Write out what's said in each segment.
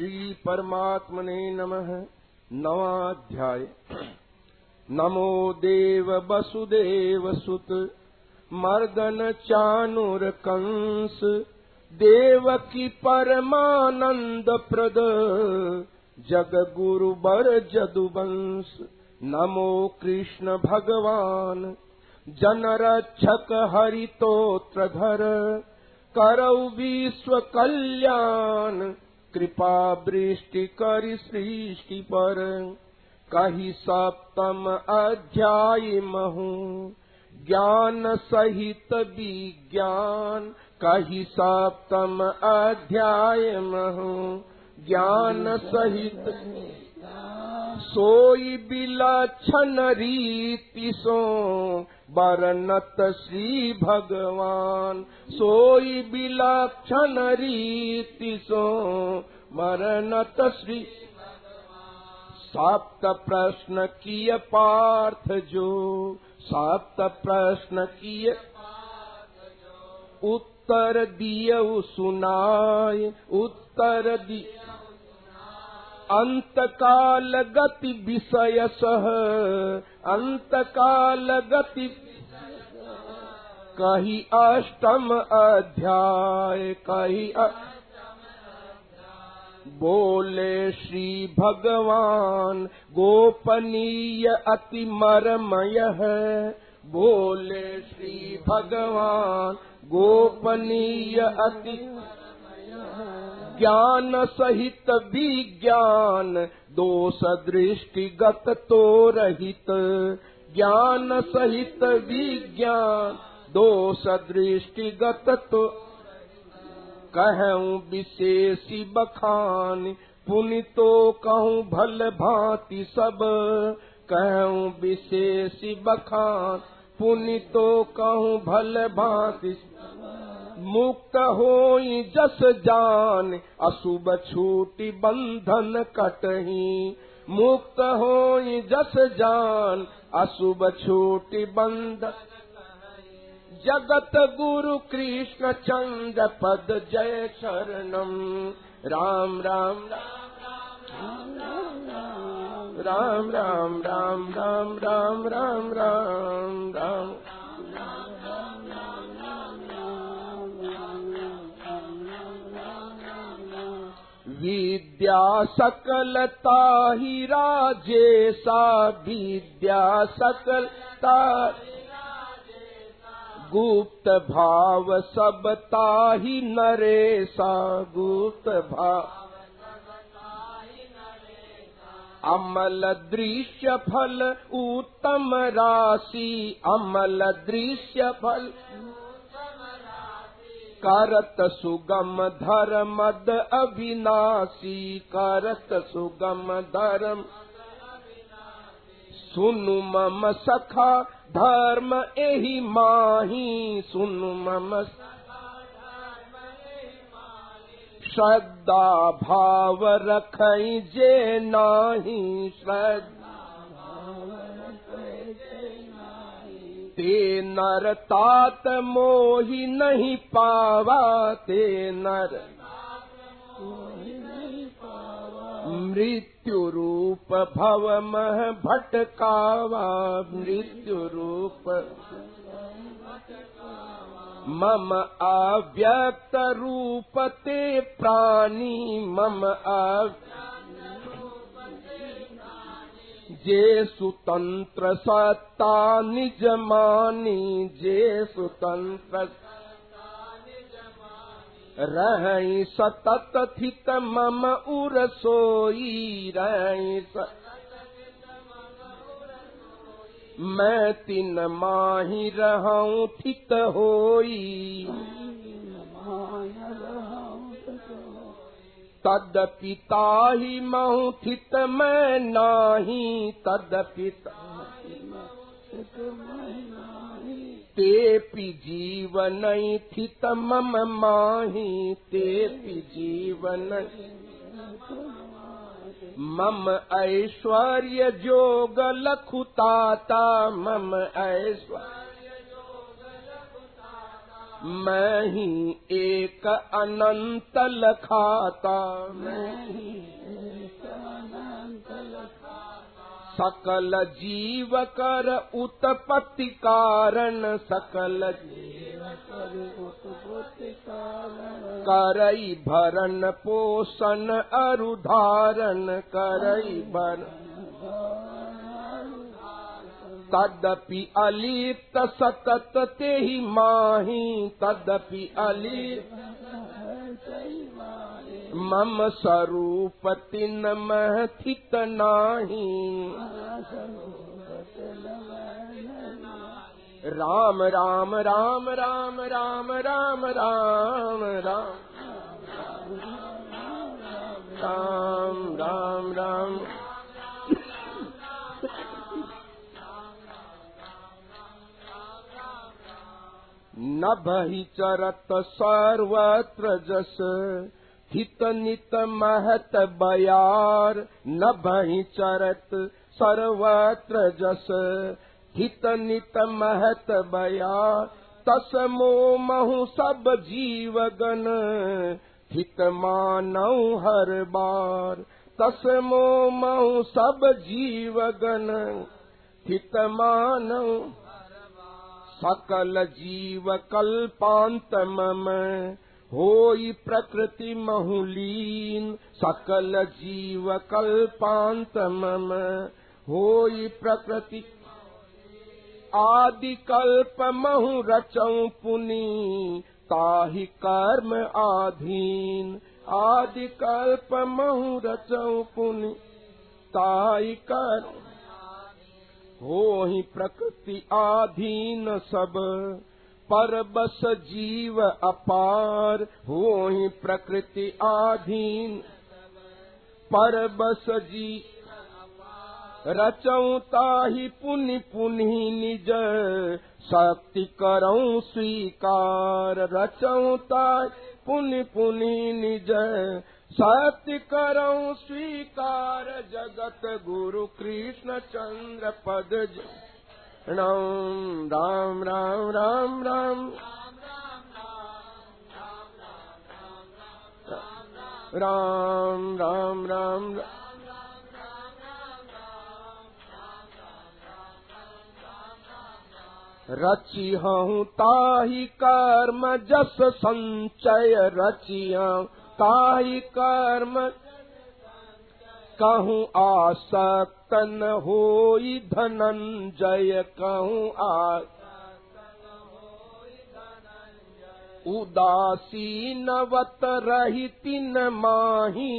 श्री परमात्मने नमः। नवाध्याय। नमो देव वसुदेव सुत मर्दन चानुर कंस, देवकी परमानंद प्रद जग गुरु बर जदुवंश। नमो कृष्ण भगवान, जनरक्षक हरितोत्रधर, करौ विश्व कल्याण कृपा वृष्टि करि सृष्टि पर। कही सप्तम अध्याय महु। ज्ञान सहित विज्ञान। कही सप्तम अध्याय महु। ज्ञान सहित सोई बिलक्षण रीति सो बरनत श्री भगवान सोई बिलक्षण रीति सो। बरनत श्री सप्त प्रश्न किय पार्थ जो सप्त प्रश्न किय उत्तर दिय सुनाय उत्तर दिय अंतकाल गति विषय सह अंतकाल गति कही अष्टम अध्याय कही बोले श्री भगवान गोपनीय अति मरमय है। बोले श्री भगवान गोपनीय अति ज्ञान सहित विज्ञान दोष दृष्टिगत तो रहित। ज्ञान सहित विज्ञान दोष दृष्टिगत तो कहूँ विशेषी बखान पुनि तो कहूँ भल भांति सब। कहूँ विशेषी बखान पुनि तो कहूँ भल भांति मुक्त होई जस जान अशुभ छूटी बंधन कटही मुक्त होई जस जान अशुभ छूटी बंधन जगत गुरु कृष्ण चंद्र पद जय शरणम राम राम राम राम राम राम राम राम राम राम राम विद्या सकलता ही राजेसा विद्या सकलता गुप्त भाव सबता ही नरेसा गुप्त भाव अमल दृश्य फल उत्तम राशि अमल दृश्य फल करत सुगम धर्मद अविनाशी करत सुगम धर्म। सुनु मम सखा धर्म एहि माही सुनु मम श्रद्धा भाव रखई जे नाही श्रद्धा ते नर तात मोहि नहीं पावा ते नर। मृत्यु रूप भव मह भटकावा मृत्यु रूप मम अव्यक्त रूप ते प्राणी मम जे सुतंत्र सत्ता निज मानी जे सुतंत्र रही सतत थित मम उर सोई तिन माही रहूं थित होई तद पिता ही महु थित मैं नाही तद पिता तेपि जीवन थित मम माही तेपि जीवन मम ऐश्वर्य जोग लखुताता मम ऐश्वर्य मैं ही एक अनंत लखाता। सकल जीव कर उत्पत्ति कारण सकल करई भरण पोषण अरुधारण करई भरण सतत ते ही माही तदपि मम स्वरूप तिन महित नाही। राम राम राम राम राम राम राम राम। राम राम राम नभहि चरत सर्वत्र जस। हित नित महत बयार न चरत सर्वत्र जस। हित नित महत बयार तस मो महु सब जीवगन हर बार तस मो महु सब जीवगन हित मानौ सकल जीव कल्पांत मम होई प्रकृति महुलीन सकल जीव कल्पांत मम होई प्रकृति आदि कल्प महु रचौ पुनि ताहि कर्म आधीन। आदि कल्प महु रचौ पुनि ताहि कर्म हो ही प्रकृति आधीन सब पर बस जीव अपार। हो ही प्रकृति आधीन पर बस जी रचऊ ताही पुनि पुनि निज। शक्ति करऊ स्वीकार रचऊ ताही पुनि पुनि निज सत्य करऊ स्वीकार जगत गुरु कृष्ण चंद्र पद राम राम राम राम। राम राम राम राम। रची हूँ ताही कर्म जस संचय रचिया ताही कर्म कहूँ आसक्त न हो धनंजय कहूँ आ उदासीनवत न माही।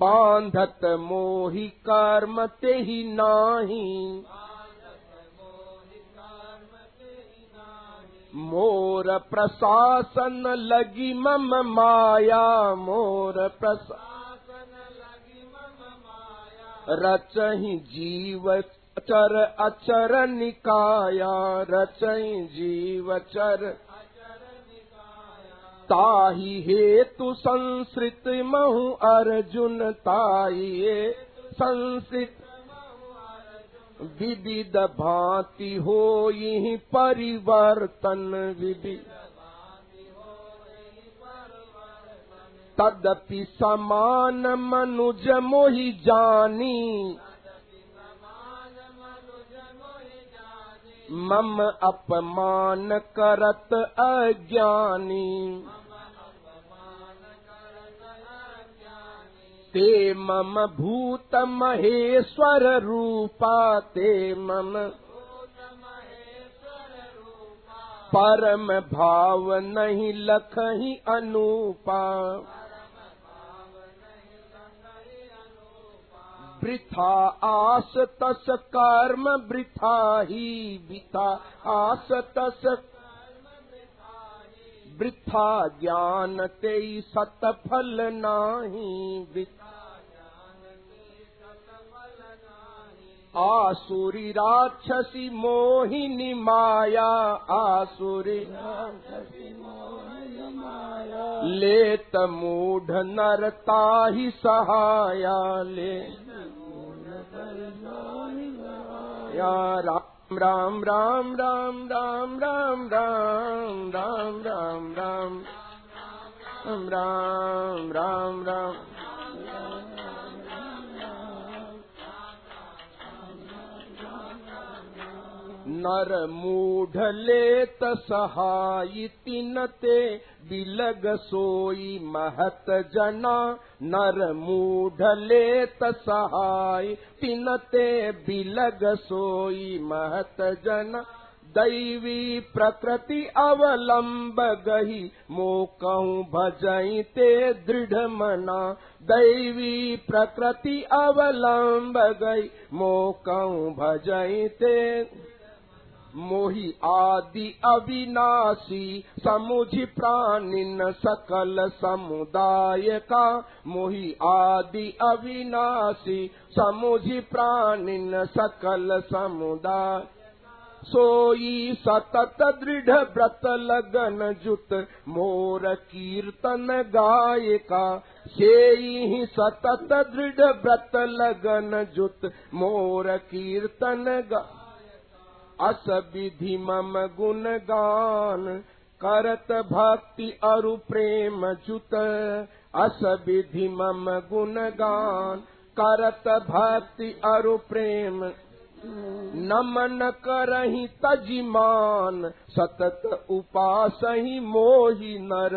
बांधत मोहि कर्म ते ही नाही मोर प्रशासन लगी मम माया मोर प्रशासन जीव चर अचर निकाया रचहि जीव चर ताही हेतु संसृत महु अर्जुन ताई संसृत विविध भांति हो यही परिवर्तन विधि। तदपि समान मनुज मोहि जानी। मम अपमान करत अज्ञानी ते मम भूत महेश्वर रूपा ते मम परम भाव नहीं लखही अनूपा। वृथा आस तस कर्म वृथा ही बिथा आस तस वृथा ज्ञान ते सत फल नाही आसुरी राक्षसी मोहिनी माया आसुरी लेत मूढ़ नरता ही सहाया ले या राम राम राम राम राम राम राम राम राम राम राम राम नर सहाय तिन ते बिलग सोई महत जना। नर मूढलेत सहाय तिन ते बिलग सोई महत जना। दैवी प्रकृति अवलंब गही मोकहूँ भजई ते दृढ़ मना। दैवी प्रकृति अवलंब गई मोकहूँ भजई ते मोहि आदि अविनाशी समुझ प्राणिन सकल समुदाय का। मोहि आदि अविनाशी समुझ प्राणिन सकल समुदाय सोई सतत दृढ़ व्रत लगन जुत मोर कीर्तन गायका से सतत दृढ़ व्रत लगन जुत मोर कीर्तन गा अस विधि मम गुण गान करत भक्ति अरु प्रेम जुत अस विधि मम गुण गान करत भक्ति अरु प्रेम। नमन करही तजिमान सतत उपास ही मोहि नर।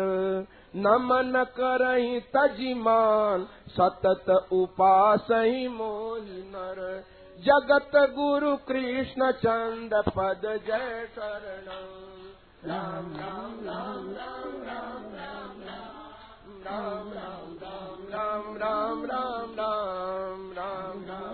नमन करही तजिमान सतत उपास ही मोहि नर जगत गुरु कृष्ण चंद पद जय शरण राम राम राम राम राम राम राम राम राम राम राम राम राम राम